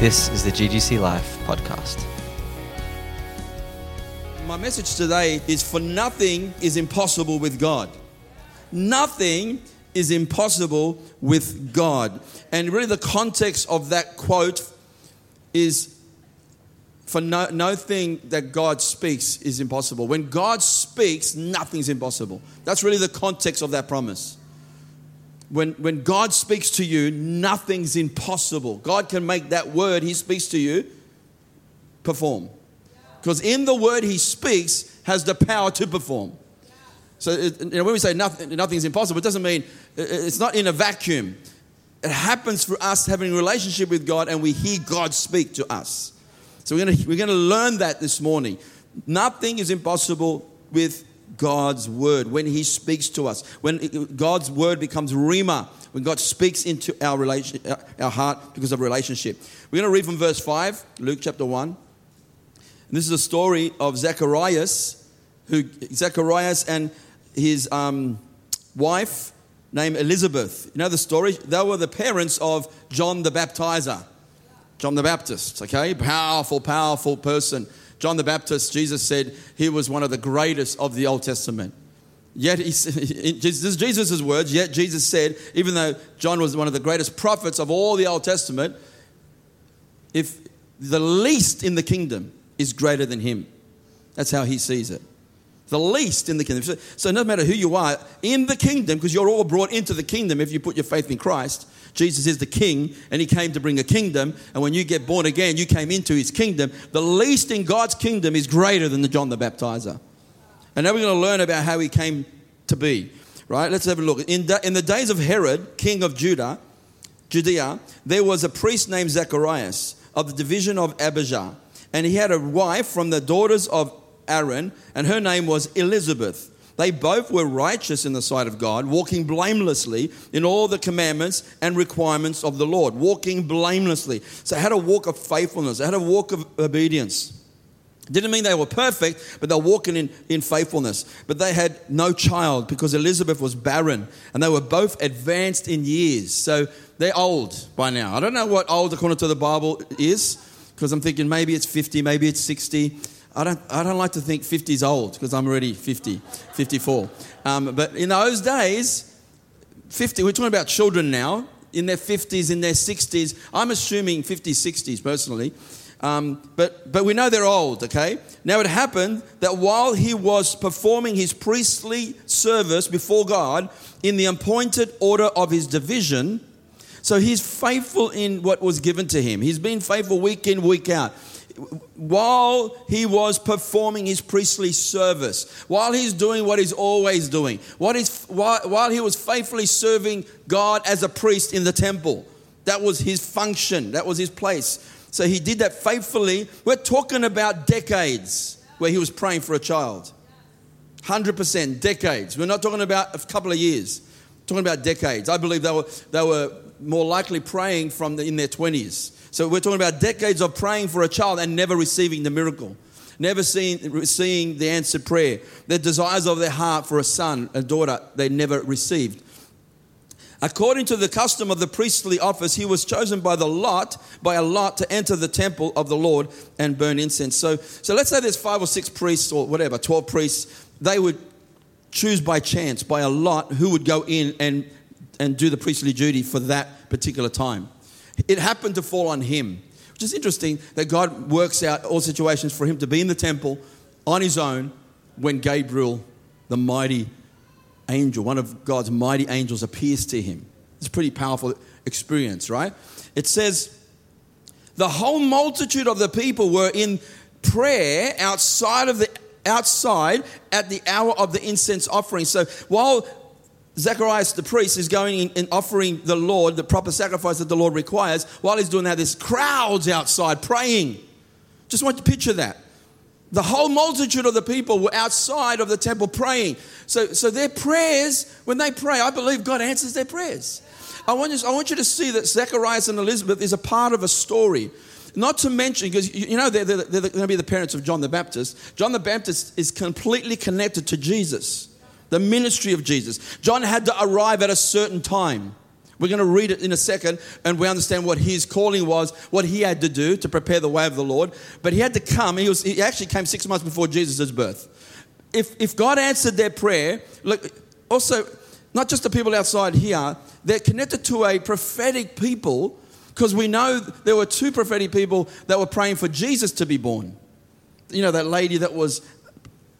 This is the GGC Life podcast. My message today is for nothing is impossible with God. Nothing is impossible with God. And really, the context of that quote is for no, no thing that God speaks is impossible. When God speaks, nothing's impossible. That's really the context of that promise. When, when God speaks to you, nothing's impossible. God can make that word He speaks to you perform. Because in the word He speaks has the power to perform. So it, you know, when we say nothing, nothing's impossible, it doesn't mean it's not in a vacuum. It happens for us having a relationship with God and we hear God speak to us. So we're going we're going to learn that this morning. Nothing is impossible with God's word when He speaks to us. When God's word becomes Rhema, when God speaks into our relation, our heart because of relationship. We're going to read from verse five, Luke chapter one. And this is a story of Zacharias, who Zacharias and his um, wife named Elizabeth. You know the story? They were the parents of John the Baptizer. John the Baptist, okay? Powerful, powerful person. John the Baptist, Jesus said he was one of the greatest of the Old Testament. Yet, he, this is Jesus' words, yet Jesus said, even though John was one of the greatest prophets of all the Old Testament, if the least in the kingdom is greater than him. That's how he sees it. The least in the kingdom. So, no matter who you are in the kingdom, because you're all brought into the kingdom if you put your faith in Christ, Jesus is the king and he came to bring a kingdom. And when you get born again, you came into his kingdom. The least in God's kingdom is greater than the John the Baptizer. And now we're going to learn about how he came to be. Right? Let's have a look. In, in the days of Herod, king of Judah, Judea, there was a priest named Zacharias of the division of Abijah. And he had a wife from the daughters of Aaron, and her name was Elizabeth. They both were righteous in the sight of God, walking blamelessly in all the commandments and requirements of the Lord, walking blamelessly. So, had a walk of faithfulness, had a walk of obedience. Didn't mean they were perfect, but they were walking in, in faithfulness. But they had no child because Elizabeth was barren and they were both advanced in years. So they're old by now. I don't know what old according to the Bible is because I'm thinking maybe it's 50, maybe it's 60. I don't, I don't like to think 50 is old because I'm already 50, 54. Um, but in those days, 50, we're talking about children now, in their 50s, in their 60s. I'm assuming 50s, 60s personally. Um, but, but we know they're old, okay? Now it happened that while he was performing his priestly service before God in the appointed order of his division, so he's faithful in what was given to him. He's been faithful week in, week out while he was performing his priestly service, while he's doing what he's always doing, what is, while, while he was faithfully serving God as a priest in the temple. That was his function, that was his place. So he did that faithfully. We're talking about decades where he was praying for a child. 100% decades. We're not talking about a couple of years. We're talking about decades. I believe they were, they were more likely praying from the, in their 20s so we're talking about decades of praying for a child and never receiving the miracle, never seeing, seeing the answered prayer. The desires of their heart for a son, a daughter, they never received. According to the custom of the priestly office, he was chosen by the lot, by a lot, to enter the temple of the Lord and burn incense. So, so let's say there's five or six priests or whatever, 12 priests. They would choose by chance, by a lot, who would go in and, and do the priestly duty for that particular time. It happened to fall on him, which is interesting that God works out all situations for him to be in the temple on his own when Gabriel, the mighty angel, one of God's mighty angels, appears to him. It's a pretty powerful experience, right? It says, the whole multitude of the people were in prayer outside of the outside at the hour of the incense offering. So while Zacharias the priest is going in and offering the Lord the proper sacrifice that the Lord requires. While he's doing that, there's crowds outside praying. Just want to picture that. The whole multitude of the people were outside of the temple praying. So, so their prayers, when they pray, I believe God answers their prayers. I want, you, I want you to see that Zacharias and Elizabeth is a part of a story. Not to mention, because you know they're, they're, they're going to be the parents of John the Baptist. John the Baptist is completely connected to Jesus the ministry of Jesus. John had to arrive at a certain time. We're going to read it in a second and we understand what his calling was, what he had to do to prepare the way of the Lord. But he had to come. He, was, he actually came six months before Jesus' birth. If, if God answered their prayer, look, also, not just the people outside here, they're connected to a prophetic people because we know there were two prophetic people that were praying for Jesus to be born. You know, that lady that was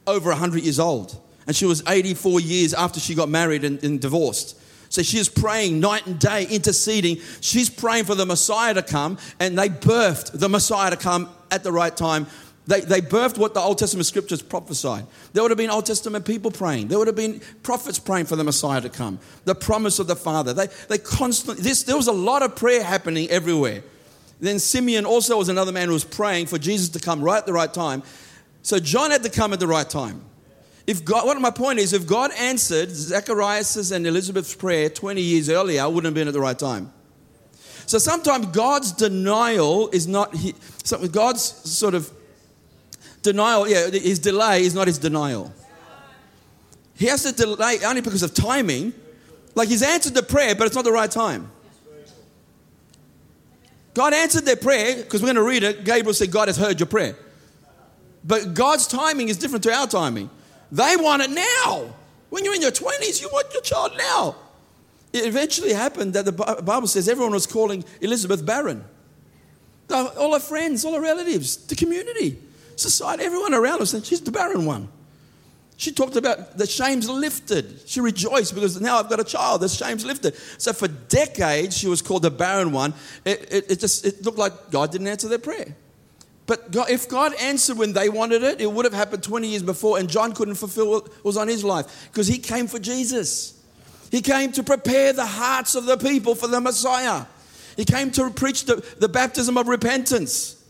over 100 years old and she was 84 years after she got married and, and divorced. So she is praying night and day, interceding. She's praying for the Messiah to come, and they birthed the Messiah to come at the right time. They, they birthed what the Old Testament scriptures prophesied. There would have been Old Testament people praying. There would have been prophets praying for the Messiah to come. The promise of the Father. They, they constantly, this, there was a lot of prayer happening everywhere. Then Simeon also was another man who was praying for Jesus to come right at the right time. So John had to come at the right time. If God, what my point is, if God answered Zacharias' and Elizabeth's prayer 20 years earlier, I wouldn't have been at the right time. So sometimes God's denial is not, God's sort of denial, yeah, his delay is not his denial. He has to delay only because of timing. Like he's answered the prayer, but it's not the right time. God answered their prayer because we're going to read it. Gabriel said, God has heard your prayer. But God's timing is different to our timing. They want it now. When you're in your 20s, you want your child now. It eventually happened that the Bible says everyone was calling Elizabeth barren. All her friends, all her relatives, the community, society, everyone around her said, She's the barren one. She talked about the shame's lifted. She rejoiced because now I've got a child. The shame's lifted. So for decades, she was called the barren one. It, it, it just it looked like God didn't answer their prayer. But God, if God answered when they wanted it, it would have happened 20 years before, and John couldn't fulfill what was on his life because he came for Jesus. He came to prepare the hearts of the people for the Messiah. He came to preach the, the baptism of repentance.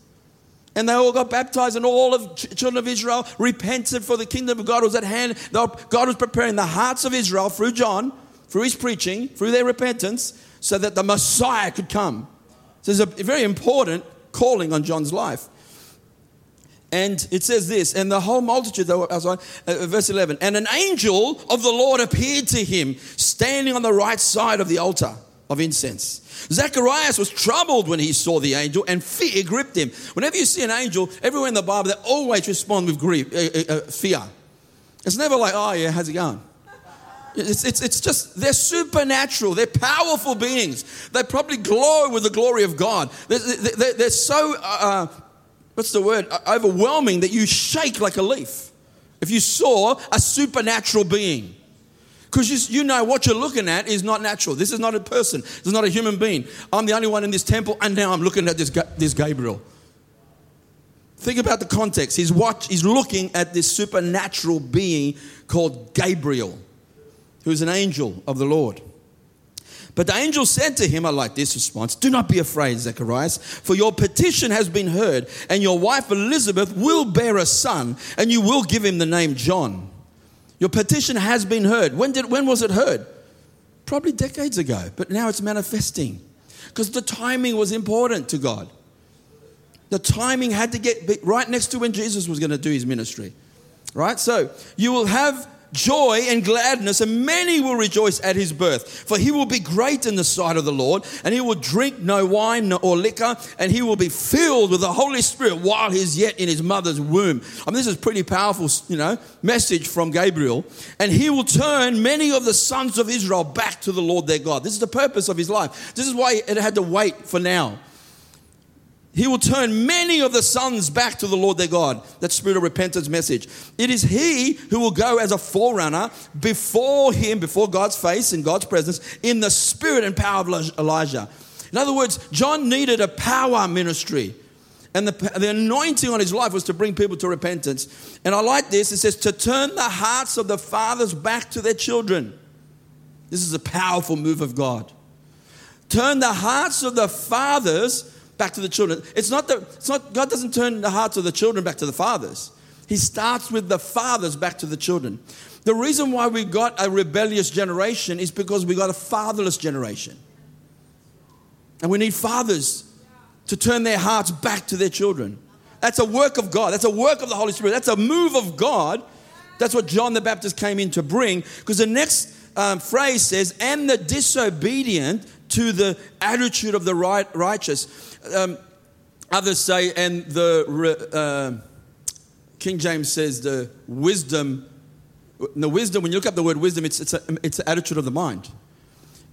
And they all got baptized, and all of children of Israel repented for the kingdom of God was at hand. God was preparing the hearts of Israel through John, through his preaching, through their repentance, so that the Messiah could come. So there's a very important calling on John's life. And it says this, and the whole multitude, uh, verse 11, and an angel of the Lord appeared to him, standing on the right side of the altar of incense. Zacharias was troubled when he saw the angel, and fear gripped him. Whenever you see an angel, everywhere in the Bible, they always respond with grief, uh, uh, uh, fear. It's never like, oh, yeah, how's it going? It's, it's, it's just, they're supernatural. They're powerful beings. They probably glow with the glory of God. They're, they're, they're so uh, what's the word? Overwhelming that you shake like a leaf. If you saw a supernatural being. Because you, you, know what you're looking at is not natural. This is not a person. This is not a human being. I'm the only one in this temple, and now I'm looking at this, this Gabriel. Think about the context. He's, watch, he's looking at this supernatural being called Gabriel, who's an angel of the Lord. But the angel said to him, I like this response Do not be afraid, Zacharias, for your petition has been heard, and your wife Elizabeth will bear a son, and you will give him the name John. Your petition has been heard. When, did, when was it heard? Probably decades ago, but now it's manifesting because the timing was important to God. The timing had to get right next to when Jesus was going to do his ministry. Right? So you will have joy and gladness, and many will rejoice at his birth. For he will be great in the sight of the Lord, and he will drink no wine or liquor, and he will be filled with the Holy Spirit while he's yet in his mother's womb. I mean, this is pretty powerful, you know, message from Gabriel. And he will turn many of the sons of Israel back to the Lord their God. This is the purpose of his life. This is why it had to wait for now. He will turn many of the sons back to the Lord their God. That spirit of repentance message. It is He who will go as a forerunner before Him, before God's face in God's presence, in the spirit and power of Elijah. In other words, John needed a power ministry. And the, the anointing on his life was to bring people to repentance. And I like this. It says, to turn the hearts of the fathers back to their children. This is a powerful move of God. Turn the hearts of the fathers back to the children. It's not that it's not God doesn't turn the hearts of the children back to the fathers. He starts with the fathers back to the children. The reason why we got a rebellious generation is because we got a fatherless generation. And we need fathers to turn their hearts back to their children. That's a work of God. That's a work of the Holy Spirit. That's a move of God. That's what John the Baptist came in to bring. Because the next um, phrase says, and the disobedient to the attitude of the right, righteous. Um, others say, and the uh, King James says the wisdom. The wisdom, when you look up the word wisdom, it's, it's, a, it's an attitude of the mind.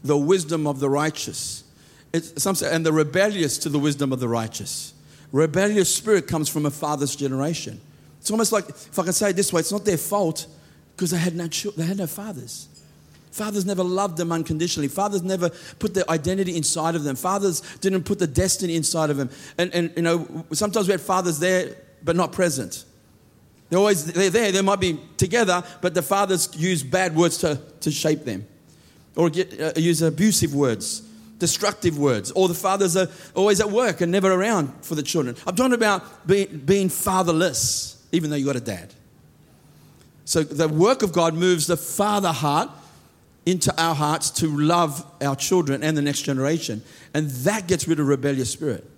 The wisdom of the righteous. It's, some say, and the rebellious to the wisdom of the righteous. Rebellious spirit comes from a father's generation. It's almost like, if I can say it this way, it's not their fault because they had no they had no fathers. Fathers never loved them unconditionally. Fathers never put their identity inside of them. Fathers didn't put the destiny inside of them. And, and you know, sometimes we had fathers there but not present. They're always they're there. They might be together, but the fathers use bad words to, to shape them, or get, uh, use abusive words, destructive words, or the fathers are always at work and never around for the children. I'm talking about being, being fatherless, even though you got a dad. So the work of God moves the father heart into our hearts to love our children and the next generation. And that gets rid of rebellious spirit.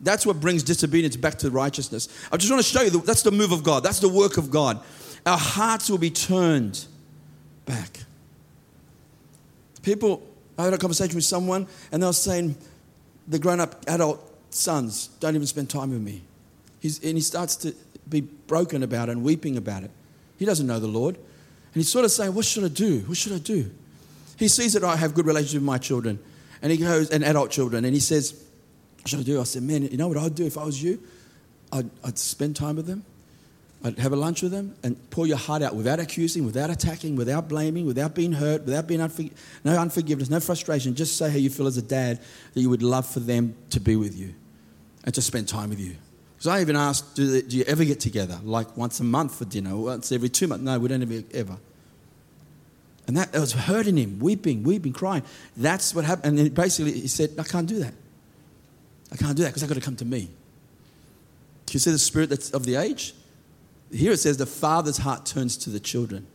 That's what brings disobedience back to righteousness. I just want to show you that's the move of God. That's the work of God. Our hearts will be turned back. People, I had a conversation with someone and they were saying, the grown up adult sons don't even spend time with me. He's, and he starts to be broken about it and weeping about it. He doesn't know the Lord. And he's sort of saying, What should I do? What should I do? He sees that I have good relationship with my children, and he goes, and adult children, and he says, What should I do? I said, Man, you know what I'd do if I was you? I'd, I'd spend time with them. I'd have a lunch with them and pour your heart out without accusing, without attacking, without blaming, without being hurt, without being no unforgiveness, no frustration. Just say how you feel as a dad that you would love for them to be with you and to spend time with you. Because I even asked, do, they, do, you ever get together? Like once a month for dinner, once every two months? No, we don't ever. ever. And that was hurting him, weeping, weeping, crying. That's what happened. And basically, he said, I can't do that. I can't do that because I've got to come to me. Can you see the spirit that's of the age? Here it says the father's heart turns to the children.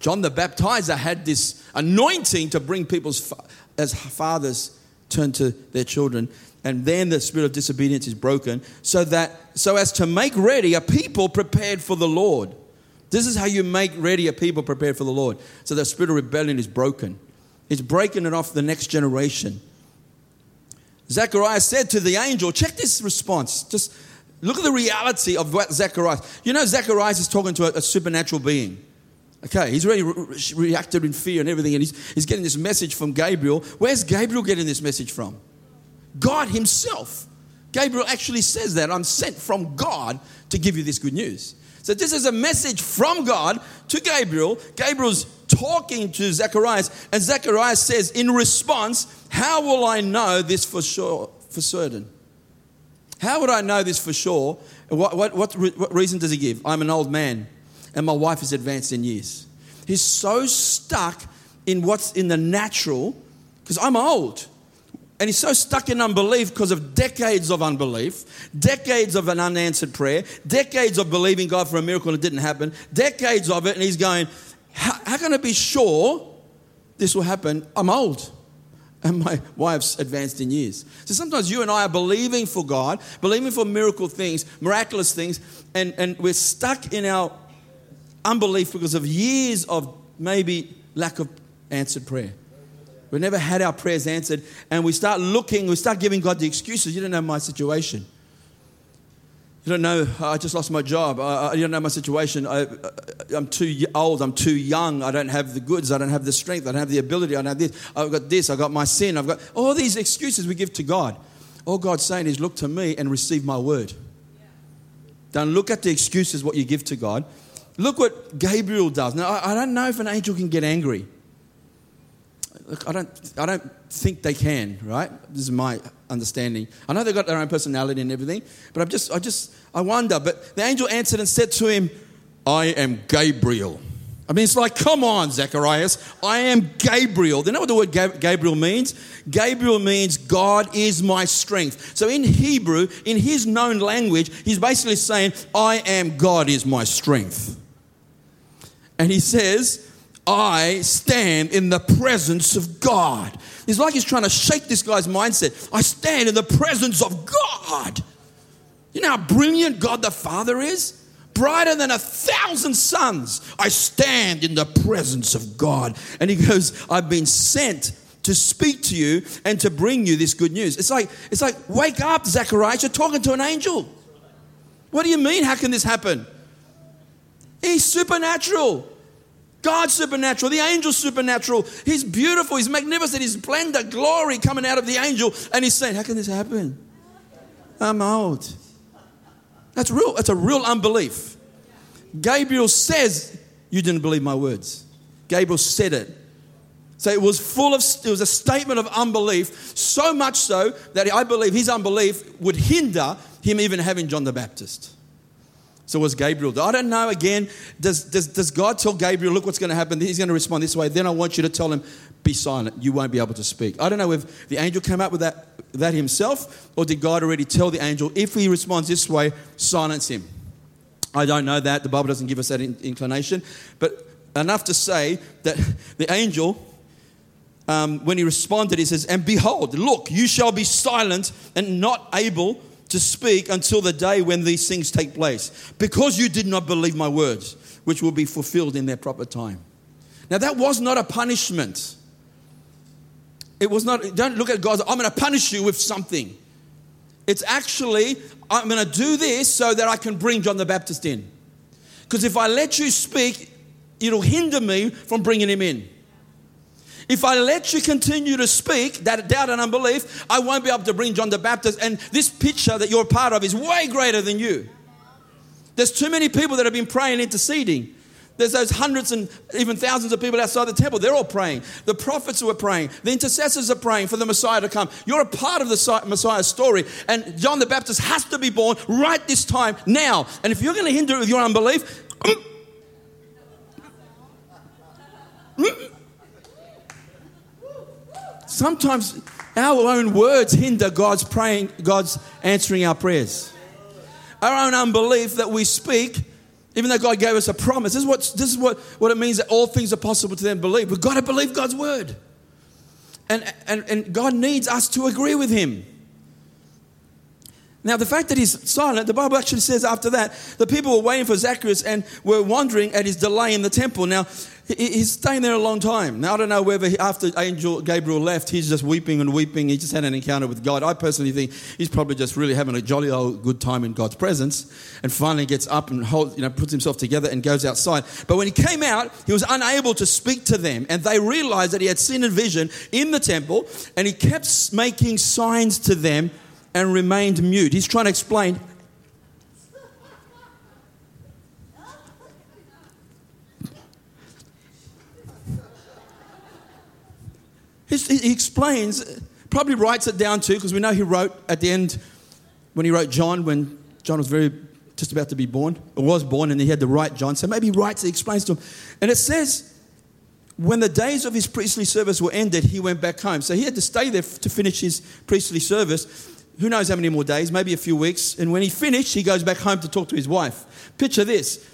John the Baptizer had this anointing to bring people's as fathers turn to their children and then the spirit of disobedience is broken so that so as to make ready a people prepared for the Lord. This is how you make ready a people prepared for the Lord. So the spirit of rebellion is broken. It's breaking it off the next generation. Zechariah said to the angel, check this response. Just look at the reality of what Zechariah. You know, Zechariah is talking to a, a supernatural being. Okay, he's already re- reacted in fear and everything, and he's, he's getting this message from Gabriel. Where's Gabriel getting this message from? God Himself. Gabriel actually says that I'm sent from God to give you this good news. So this is a message from God to Gabriel. Gabriel's talking to Zacharias, and Zacharias says in response, How will I know this for sure, for certain? How would I know this for sure? What, what, what, what reason does he give? I'm an old man, and my wife is advanced in years. He's so stuck in what's in the natural, because I'm old. And he's so stuck in unbelief because of decades of unbelief, decades of an unanswered prayer, decades of believing God for a miracle and it didn't happen, decades of it. And he's going, How, can I be sure this will happen? I'm old and my wife's advanced in years. So sometimes you and I are believing for God, believing for miracle things, miraculous things, and, and we're stuck in our unbelief because of years of maybe lack of answered prayer. We've never had our prayers answered. And we start looking, we start giving God the excuses. You don't know my situation. You don't know, I just lost my job. I, you don't know my situation. I, am too old. I'm too young. I don't have the goods. I don't have the strength. I don't have the ability. I don't have this. I've got this. I've got my sin. I've got all these excuses we give to God. All God's saying is, look to me and receive my word. Don't look at the excuses, what you give to God. Look what Gabriel does. Now, I, I don't know if an angel can get angry. Look, I don't, I don't think they can, right? This is my understanding. I know they've got their own personality and everything, but I'm just, I just, I wonder. But the angel answered and said to him, I am Gabriel. I mean, it's like, come on, Zacharias. I am Gabriel. Do you know what the word Gabriel means? Gabriel means God is my strength. So in Hebrew, in his known language, he's basically saying, I am God is my strength. And he says, I stand in the presence of God. It's like he's trying to shake this guy's mindset. I stand in the presence of God. You know how brilliant God the Father is? Brighter than a thousand suns. I stand in the presence of God. And he goes, I've been sent to speak to you and to bring you this good news. It's like, it's like, wake up, Zacharias, you're talking to an angel. What do you mean? How can this happen? He's supernatural. God's supernatural. The angel's supernatural. He's beautiful. He's magnificent. he's splendor, glory coming out of the angel. And he's saying, How can this happen? I'm old. That's real. That's a real unbelief. Gabriel says, You didn't believe my words. Gabriel said it. So it was full of, it was a statement of unbelief, so much so that I believe his unbelief would hinder him even having John the Baptist. So was Gabriel. I don't know. Again, does, does, does God tell Gabriel, look what's going to happen? He's going to respond this way. Then I want you to tell him, be silent. You won't be able to speak. I don't know if the angel came up with that, that himself or did God already tell the angel, if he responds this way, silence him. I don't know that. The Bible doesn't give us that inclination. But enough to say that the angel, um, when he responded, he says, And behold, look, you shall be silent and not able to speak until the day when these things take place, because you did not believe my words, which will be fulfilled in their proper time. Now, that was not a punishment. It was not, don't look at God, I'm going to punish you with something. It's actually, I'm going to do this so that I can bring John the Baptist in. Because if I let you speak, it'll hinder me from bringing him in. If I let you continue to speak that doubt and unbelief, I won't be able to bring John the Baptist. And this picture that you're a part of is way greater than you. There's too many people that have been praying, interceding. There's those hundreds and even thousands of people outside the temple. They're all praying. The prophets who are praying. The intercessors are praying for the Messiah to come. You're a part of the Messiah's story. And John the Baptist has to be born right this time, now. And if you're going to hinder it with your unbelief, mm, mm, sometimes our own words hinder God's praying, God's answering our prayers. Our own unbelief that we speak even though God gave us a promise, this is what, this is what, what it means that all things are possible to them believe. We've got to believe God's word. And, and, and God needs us to agree with Him. Now, the fact that he's silent, the Bible actually says after that, the people were waiting for Zacchaeus and were wondering at his delay in the temple. Now, he's staying there a long time. Now, I don't know whether after Angel Gabriel left, he's just weeping and weeping. He just had an encounter with God. I personally think he's probably just really having a jolly old good time in God's presence and finally gets up and hold, you know, puts himself together and goes outside. But when he came out, he was unable to speak to them. And they realized that he had seen a vision in the temple and he kept making signs to them and remained mute. He's trying to explain. He explains, probably writes it down too, because we know he wrote at the end when he wrote John, when John was very just about to be born, or was born, and he had to write John. So maybe he writes, he explains to him. And it says, when the days of his priestly service were ended, he went back home. So he had to stay there to finish his priestly service who knows how many more days, maybe a few weeks. And when he finished, he goes back home to talk to his wife. Picture this.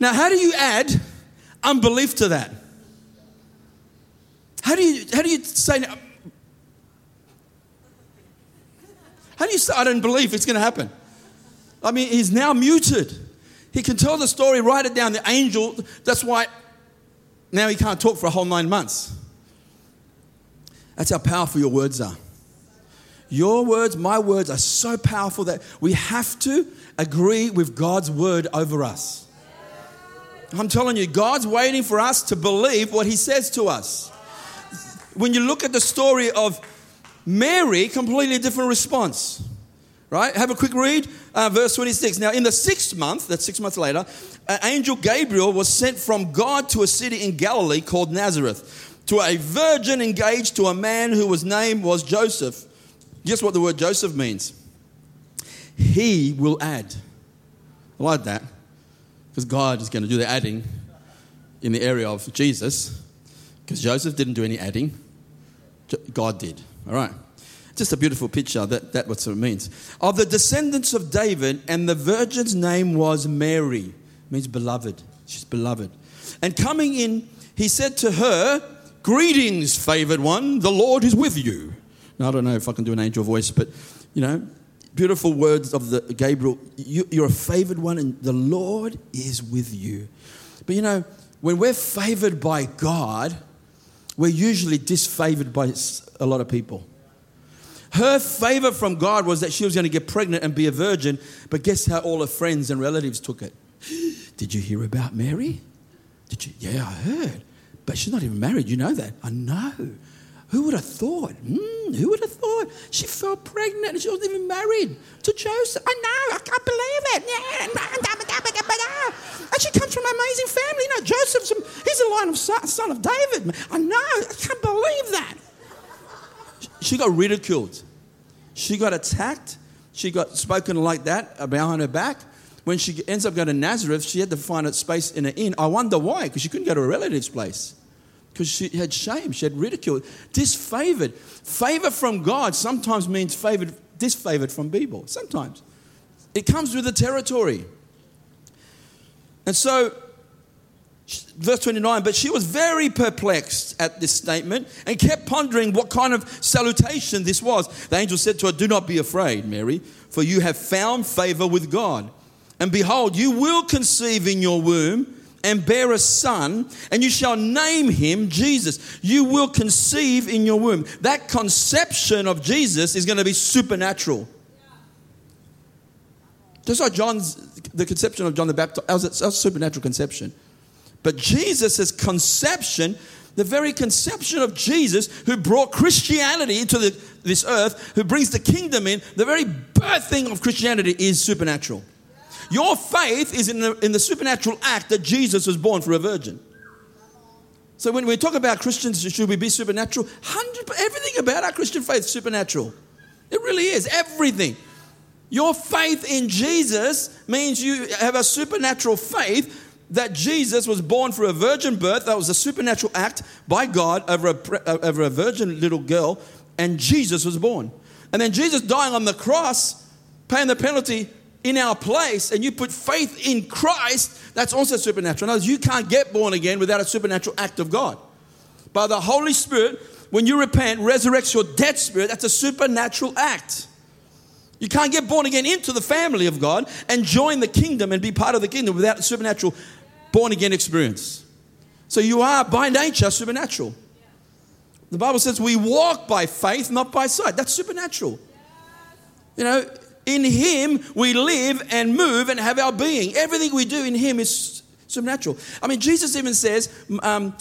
Now, how do you add unbelief to that? How do you, how do you say, how do you say, I don't believe it's going to happen? I mean, he's now muted. He can tell the story, write it down. The angel, that's why now he can't talk for a whole nine months. That's how powerful your words are. Your words, my words are so powerful that we have to agree with God's word over us. I'm telling you, God's waiting for us to believe what He says to us. When you look at the story of Mary, completely different response. Right? Have a quick read. Uh, verse 26. Now, in the sixth month, that's six months later, an angel Gabriel was sent from God to a city in Galilee called Nazareth to a virgin engaged to a man whose name was Joseph. Guess what the word Joseph means? He will add. I like that because God is going to do the adding in the area of Jesus because Joseph didn't do any adding, God did. All right. Just a beautiful picture. That, that what it means. Of the descendants of David, and the virgin's name was Mary, means beloved. She's beloved. And coming in, he said to her, Greetings, favored one, the Lord is with you. Now, I don't know if I can do an angel voice, but you know, beautiful words of the Gabriel. You, you're a favored one, and the Lord is with you. But you know, when we're favored by God, we're usually disfavored by a lot of people. Her favor from God was that she was going to get pregnant and be a virgin, but guess how all her friends and relatives took it? Did you hear about Mary? Did you? Yeah, I heard. But she's not even married. You know that. I know. Who would have thought? Mm, who would have thought? She fell pregnant and she wasn't even married to Joseph. I know, I can't believe it. And she comes from an amazing family. You know, Joseph's, he's a line of son, son of David. I know, I can't believe that. She got ridiculed. She got attacked. She got spoken like that behind her back. When she ends up going to Nazareth, she had to find a space in an inn. I wonder why, because she couldn't go to a relative's place because she had shame, she had ridicule, disfavored. Favor from God sometimes means favored, disfavored from people. Sometimes it comes with the territory. And so, verse 29, but she was very perplexed at this statement and kept pondering what kind of salutation this was. The angel said to her, Do not be afraid, Mary, for you have found favor with God. And behold, you will conceive in your womb and bear a son, and you shall name him Jesus. You will conceive in your womb. That conception of Jesus is going to be supernatural. Just like John's, the conception of John the Baptist, that was a supernatural conception. But Jesus' conception, the very conception of Jesus who brought Christianity into the, this earth, who brings the kingdom in, the very birthing of Christianity is supernatural. Your faith is in the, in the supernatural act that Jesus was born for a virgin. So when we talk about Christians, should we be supernatural? 100, everything about our Christian faith is supernatural. It really is. Everything. Your faith in Jesus means you have a supernatural faith that Jesus was born through a virgin birth. That was a supernatural act by God over a, uh, over a virgin little girl, and Jesus was born. And then Jesus dying on the cross, paying the penalty in our place and you put faith in Christ, that's also supernatural. In other words, you can't get born again without a supernatural act of God. By the Holy Spirit, when you repent, resurrects your dead spirit, that's a supernatural act. You can't get born again into the family of God and join the kingdom and be part of the kingdom without a supernatural born again experience. So you are by nature supernatural. The Bible says we walk by faith, not by sight. That's supernatural. You know, in Him we live and move and have our being. Everything we do in Him is supernatural. I mean, Jesus even says, um,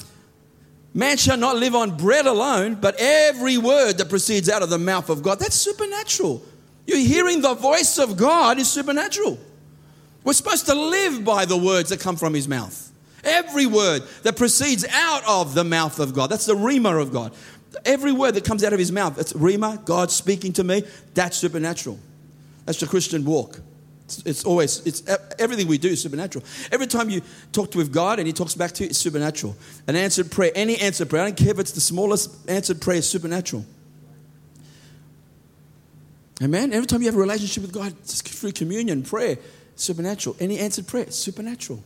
Man shall not live on bread alone, but every word that proceeds out of the mouth of God. That's supernatural. You're hearing the voice of God is supernatural. We're supposed to live by the words that come from His mouth. Every word that proceeds out of the mouth of God. That's the rhema of God. Every word that comes out of His mouth, that's rhema, God speaking to me, that's supernatural. That's the Christian walk. It's, it's always, it's everything we do is supernatural. Every time you talk with God and He talks back to you, it's supernatural. An answered prayer, any answered prayer, I don't care if it's the smallest answered prayer, is supernatural. Amen. Every time you have a relationship with God, just through communion, prayer, supernatural. Any answered prayer, supernatural.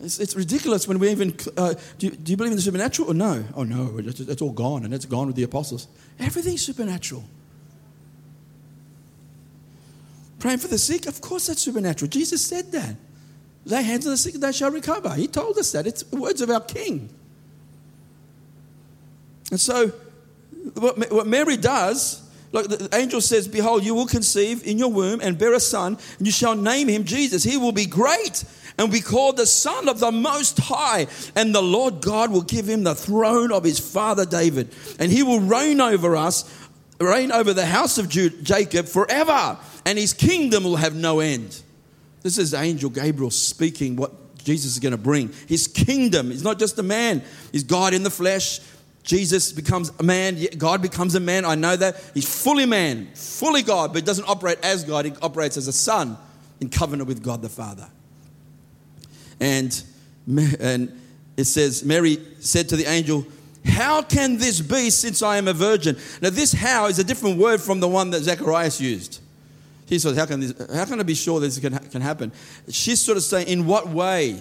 It's, it's, ridiculous when we even. Uh, do, you, do, you, believe in the supernatural or no? Oh, no, it's, it's all gone and it's gone with the apostles. Everything's supernatural. Praying for the sick, of course that's supernatural. Jesus said that. Lay hands on the sick, they shall recover. He told us that. It's the words of our King. And so, what, what Mary does, like the angel says, Behold, you will conceive in your womb and bear a son, and you shall name him Jesus. He will be great and be called the Son of the Most High. And the Lord God will give him the throne of his father David, and he will reign over us, reign over the house of Jacob forever and his kingdom will have no end. This is angel Gabriel speaking what Jesus is going to bring. His kingdom is not just a man, he's God in the flesh. Jesus becomes a man, God becomes a man. I know that. He's fully man, fully God, but doesn't operate as God. He operates as a son in covenant with God the Father. And, and it says, Mary said to the angel, How can this be since I am a virgin? Now, this how is a different word from the one that Zacharias used. He says, how can, this, how can I be sure this can, can happen? She's sort of saying, in what way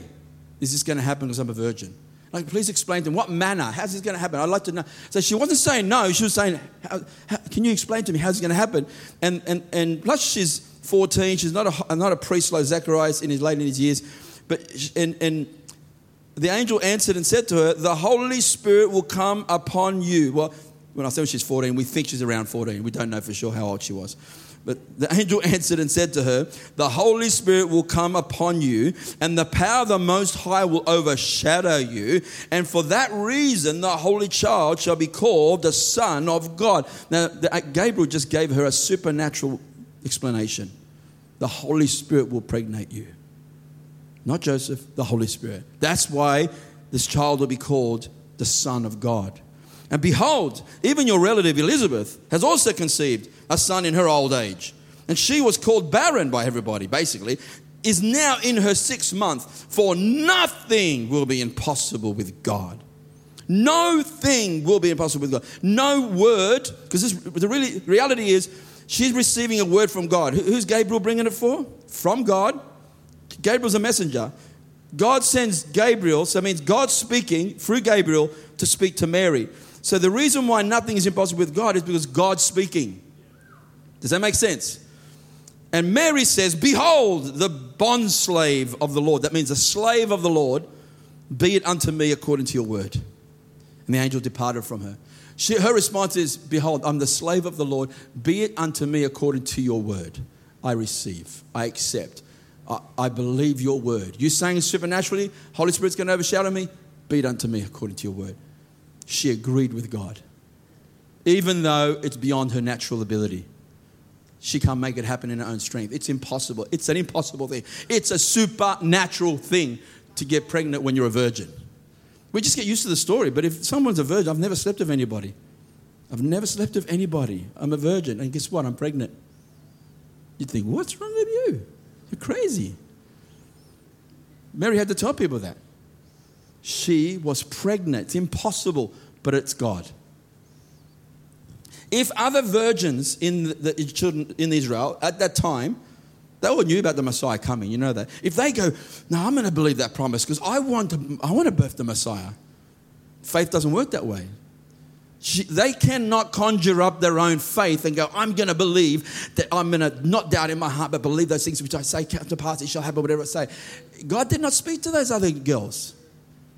is this going to happen because I'm a virgin? Like, please explain to me what manner, how's this going to happen? I'd like to know. So she wasn't saying no, she was saying, how, how, Can you explain to me how's it going to happen? And, and, and plus, she's 14, she's not a, not a priest like Zacharias in his late in his years. But, and, and the angel answered and said to her, The Holy Spirit will come upon you. Well, when I say she's 14, we think she's around 14. We don't know for sure how old she was. But the angel answered and said to her, The Holy Spirit will come upon you, and the power of the Most High will overshadow you. And for that reason, the Holy Child shall be called the Son of God. Now, uh, Gabriel just gave her a supernatural explanation. The Holy Spirit will pregnate you. Not Joseph, the Holy Spirit. That's why this child will be called the Son of God. And behold, even your relative Elizabeth has also conceived a son in her old age. And she was called barren by everybody, basically, is now in her sixth month, for nothing will be impossible with God. No thing will be impossible with God. No word, because the really, reality is she's receiving a word from God. Who's Gabriel bringing it for? From God. Gabriel's a messenger. God sends Gabriel, so it means God speaking through Gabriel to speak to Mary. So the reason why nothing is impossible with God is because God's speaking. Does that make sense? And Mary says, Behold, the bond slave of the Lord. That means a slave of the Lord. Be it unto me according to your word. And the angel departed from her. She, her response is, Behold, I'm the slave of the Lord. Be it unto me according to your word. I receive, I accept, I, I believe your word. You saying supernaturally, Holy Spirit's going to overshadow me? Be it unto me according to your word she agreed with God. Even though it's beyond her natural ability. She can't make it happen in her own strength. It's impossible. It's an impossible thing. It's a supernatural thing to get pregnant when you're a virgin. We just get used to the story, but if someone's a virgin, I've never slept with anybody. I've never slept with anybody. I'm a virgin, and guess what? I'm pregnant. You'd think, what's wrong with you? You're crazy. Mary had to tell people that she was pregnant. It's impossible, but it's God. If other virgins in the children in Israel at that time, they all knew about the Messiah coming, you know that. If they go, no, I'm going to believe that promise because I want to, I want to birth the Messiah. Faith doesn't work that way. She, they cannot conjure up their own faith and go, I'm going to believe that I'm going to not doubt in my heart, but believe those things which I say come to pass, it shall happen, whatever I say. God did not speak to those other girls.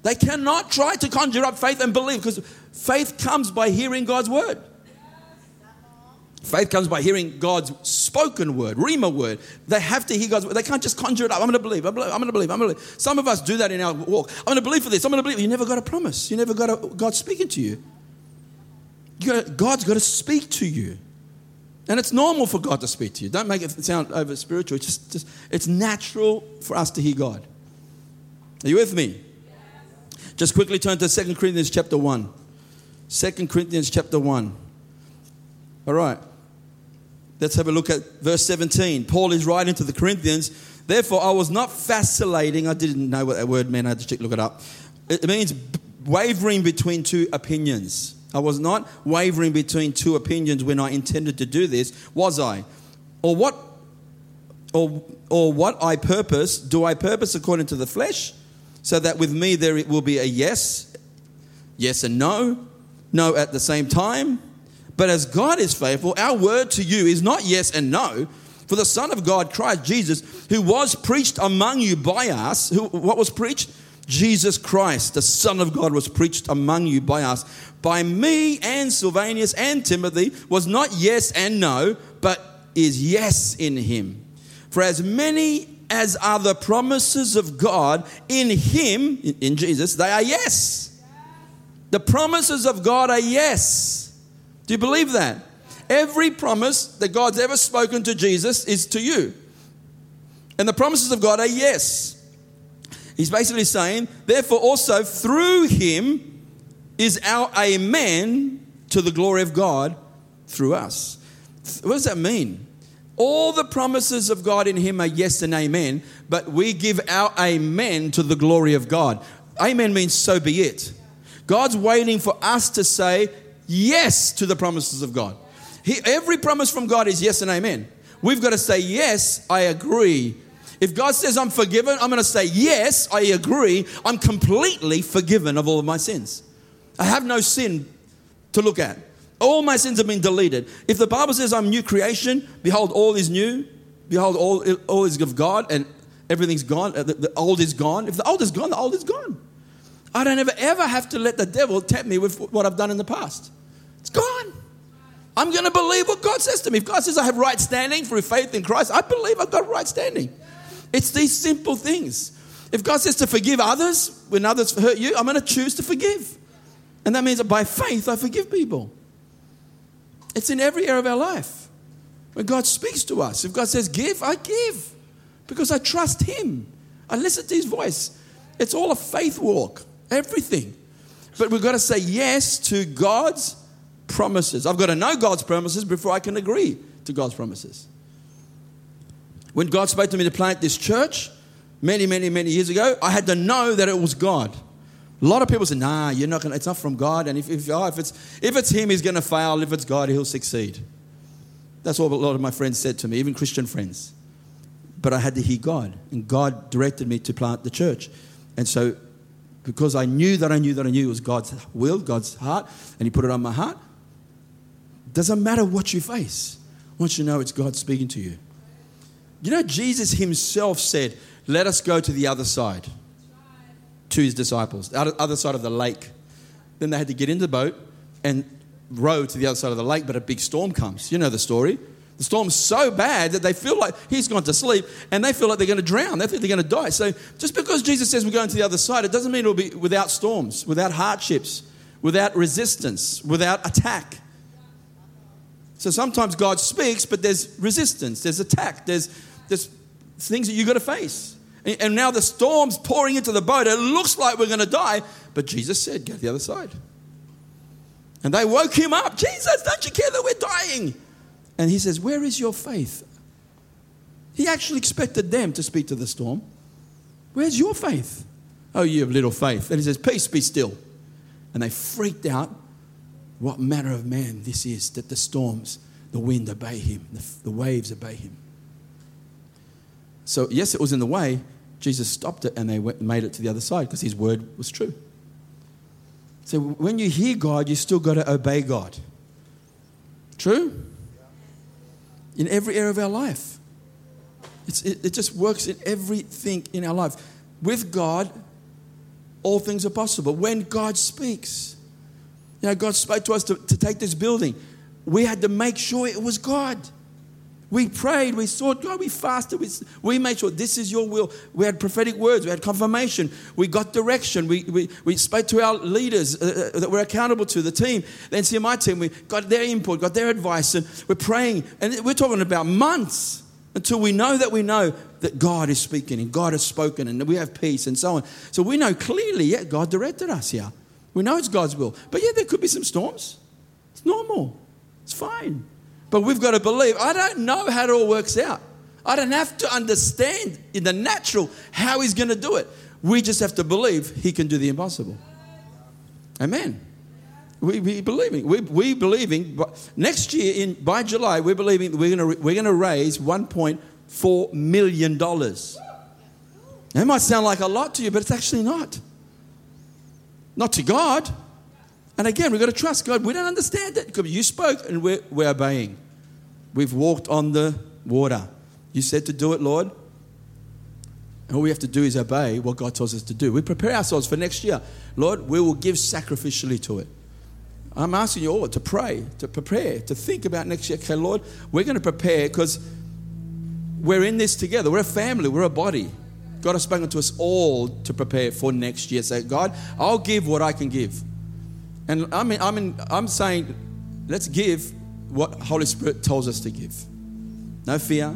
They cannot try to conjure up faith and believe because faith comes by hearing God's word. Faith comes by hearing God's spoken word, Rhema word. They have to hear God's word. They can't just conjure it up. I'm going to believe. I'm going to believe. I'm going to believe. Some of us do that in our walk. I'm going to believe for this. I'm going to believe. You never got a promise. You never got a, God speaking to you. you got, God's got to speak to you. And it's normal for God to speak to you. Don't make it sound over spiritual. It's just, just it's natural for us to hear God. Are you with me? Just quickly turn to 2 Corinthians chapter 1. 2 Corinthians chapter 1. All right. Let's have a look at verse 17. Paul is writing to the Corinthians. Therefore, I was not vacillating. I didn't know what that word meant. I had to look it up. It means wavering between two opinions. I was not wavering between two opinions when I intended to do this, was I? Or what or, or what I purpose, do I purpose according to the flesh so that with me there will be a yes, yes and no, no at the same time. But as God is faithful, our word to you is not yes and no. For the Son of God, Christ Jesus, who was preached among you by us, who, what was preached? Jesus Christ, the Son of God, was preached among you by us. By me and Silvanus and Timothy was not yes and no, but is yes in him. For as many as are the promises of God in Him, in Jesus, they are yes. The promises of God are yes. Do you believe that? Every promise that God's ever spoken to Jesus is to you. And the promises of God are yes. He's basically saying, therefore, also through Him is our amen to the glory of God through us. What does that mean? All the promises of God in Him are yes and amen, but we give our amen to the glory of God. Amen means so be it. God's waiting for us to say yes to the promises of God. He, every promise from God is yes and amen. We've got to say, Yes, I agree. If God says I'm forgiven, I'm going to say, Yes, I agree. I'm completely forgiven of all of my sins. I have no sin to look at. All my sins have been deleted. If the Bible says I'm new creation, behold, all is new. Behold, all, all is of God and everything's gone. Uh, the, the old is gone. If the old is gone, the old is gone. I don't ever, ever have to let the devil tempt me with what I've done in the past. It's gone. I'm going to believe what God says to me. If God says I have right standing through faith in Christ, I believe I've got right standing. It's these simple things. If God says to forgive others when others hurt you, I'm going to choose to forgive. And that means that by faith, I forgive people. It's in every area of our life. When God speaks to us, if God says give, I give because I trust Him. I listen to His voice. It's all a faith walk, everything. But we've got to say yes to God's promises. I've got to know God's promises before I can agree to God's promises. When God spoke to me to plant this church many, many, many years ago, I had to know that it was God. A lot of people say, nah, you're not gonna, it's not from God. And if, if, oh, if, it's, if it's him, he's going to fail. If it's God, he'll succeed. That's what a lot of my friends said to me, even Christian friends. But I had to hear God. And God directed me to plant the church. And so, because I knew that I knew that I knew it was God's will, God's heart, and he put it on my heart, doesn't matter what you face. Once you know it's God speaking to you. You know, Jesus himself said, Let us go to the other side, to his disciples, the other side of the lake. Then they had to get into the boat and row to the other side of the lake, but a big storm comes. You know the story. The storm's so bad that they feel like he's gone to sleep and they feel like they're going to drown. They think they're going to die. So just because Jesus says we're going to the other side, it doesn't mean it'll be without storms, without hardships, without resistance, without attack. So sometimes God speaks, but there's resistance, there's attack, there's, there's things that you've got to face. And, now the storm's pouring into the boat. It looks like we're going to die, but Jesus said, Go to the other side. And they woke him up. Jesus, don't you care that we're dying? And he says, Where is your faith? He actually expected them to speak to the storm. Where's your faith? Oh, you have little faith. And he says, Peace, be still. And they freaked out what manner of man this is that the storms, the wind obey him, the, the waves obey him. So, yes, it was in the way. Jesus stopped it and they went, made it to the other side because his word was true. So, when you hear God, you still got to obey God. True? In every area of our life. It, it just works in everything in our life. With God, all things are possible. When God speaks, you know, God spoke to us to, to take this building. We had to make sure it was God. We prayed, we sought God, we fasted, we, we made sure this is your will. We had prophetic words, we had confirmation, we got direction, we, we, we spoke to our leaders uh, uh that we're accountable to, the team, the NCMI team, we got their input, got their advice, and we're praying. And we're talking about months until we know that we know that God is speaking and God has spoken and we have peace and so on. So we know clearly, yeah, God directed us here. We know it's God's will. But yeah, there could be some storms. It's normal. It's fine. But we've got to believe. I don't know how it all works out. I don't have to understand in the natural how He's going to do it. We just have to believe He can do the impossible. Amen. We, we believing. We, we believing. Next year, in by July, we're believing we're going to we're going to raise 1.4 million dollars. That might sound like a lot to you, but it's actually not not to God. And again, we've got to trust God. We don't understand it you spoke and we're, we're obeying. We've walked on the water. You said to do it, Lord. And all we have to do is obey what God tells us to do. We prepare ourselves for next year. Lord, we will give sacrificially to it. I'm asking you all to pray, to prepare, to think about next year. Okay, Lord, we're going to prepare because we're in this together. We're a family, we're a body. God has spoken to us all to prepare for next year. Say, God, I'll give what I can give. And I mean, I mean, I'm saying, let's give what Holy Spirit tells us to give. No fear,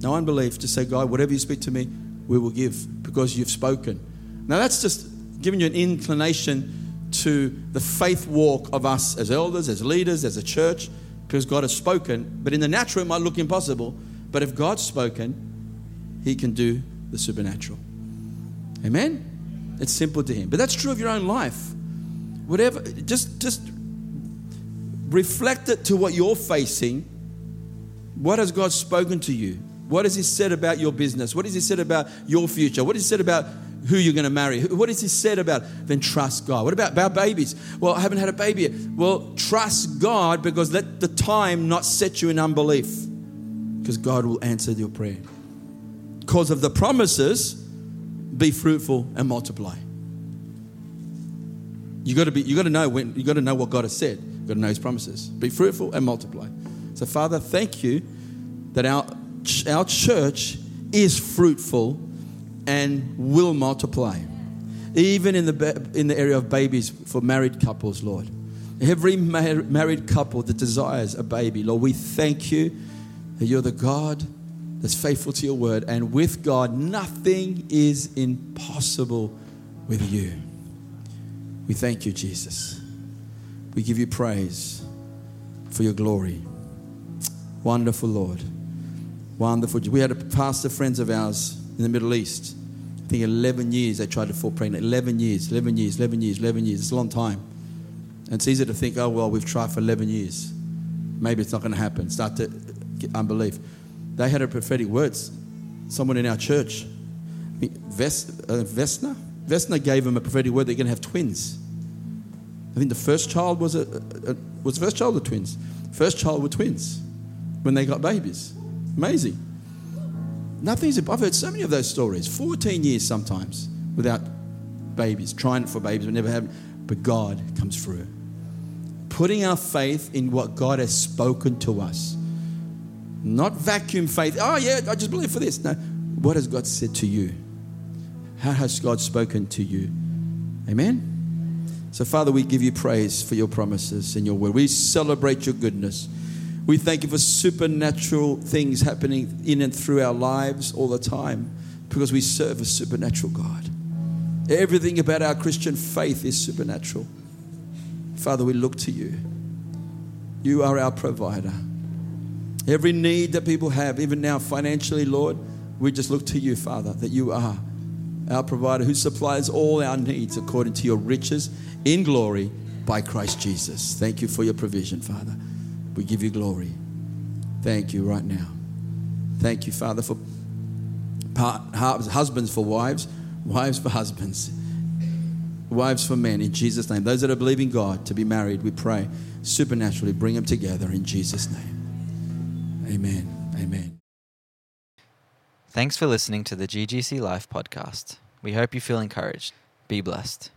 no unbelief. Just say, God, whatever you speak to me, we will give because you've spoken. Now, that's just giving you an inclination to the faith walk of us as elders, as leaders, as a church, because God has spoken. But in the natural, it might look impossible. But if God's spoken, He can do the supernatural. Amen? It's simple to Him. But that's true of your own life. Whatever, just, just reflect it to what you're facing. What has God spoken to you? What has He said about your business? What has He said about your future? What has He said about who you're going to marry? What has He said about? Then trust God. What about about babies? Well, I haven't had a baby yet. Well, trust God because let the time not set you in unbelief, because God will answer your prayer. Because of the promises, be fruitful and multiply. You got to be. You got to know when. You got to know what God has said. You got to know His promises. Be fruitful and multiply. So, Father, thank you that our our church is fruitful and will multiply, even in the in the area of babies for married couples, Lord. Every mar- married couple that desires a baby, Lord, we thank you that you're the God that's faithful to your word, and with God, nothing is impossible with you. We thank you, Jesus. We give you praise for your glory. Wonderful Lord. Wonderful. We had a pastor friends of ours in the Middle East. I think 11 years they tried to fall pregnant. 11 years, 11 years, 11 years, 11 years. It's a long time. And it's easy to think, oh, well, we've tried for 11 years. Maybe it's not going to happen. Start to get unbelief. They had a prophetic words. Someone in our church, uh, Vesna, Vesna gave them a prophetic word they're going to have twins. I think the first child was a, a, a was the first child of twins. First child were twins when they got babies. Amazing. Nothing's. I've heard so many of those stories. 14 years sometimes without babies, trying for babies, but never having. But God comes through. Putting our faith in what God has spoken to us. Not vacuum faith. Oh, yeah, I just believe for this. No. What has God said to you? How has God spoken to you? Amen? So, Father, we give you praise for your promises and your word. We celebrate your goodness. We thank you for supernatural things happening in and through our lives all the time because we serve a supernatural God. Everything about our Christian faith is supernatural. Father, we look to you. You are our provider. Every need that people have, even now financially, Lord, we just look to you, Father, that you are our provider who supplies all our needs according to your riches in glory by Christ Jesus. Thank you for your provision, Father. We give you glory. Thank you right now. Thank you, Father, for husbands for wives, wives for husbands, wives for men in Jesus' name. Those that are believing God to be married, we pray supernaturally bring them together in Jesus' name. Amen. Amen. Thanks for listening to the GGC Life podcast. We hope you feel encouraged. Be blessed.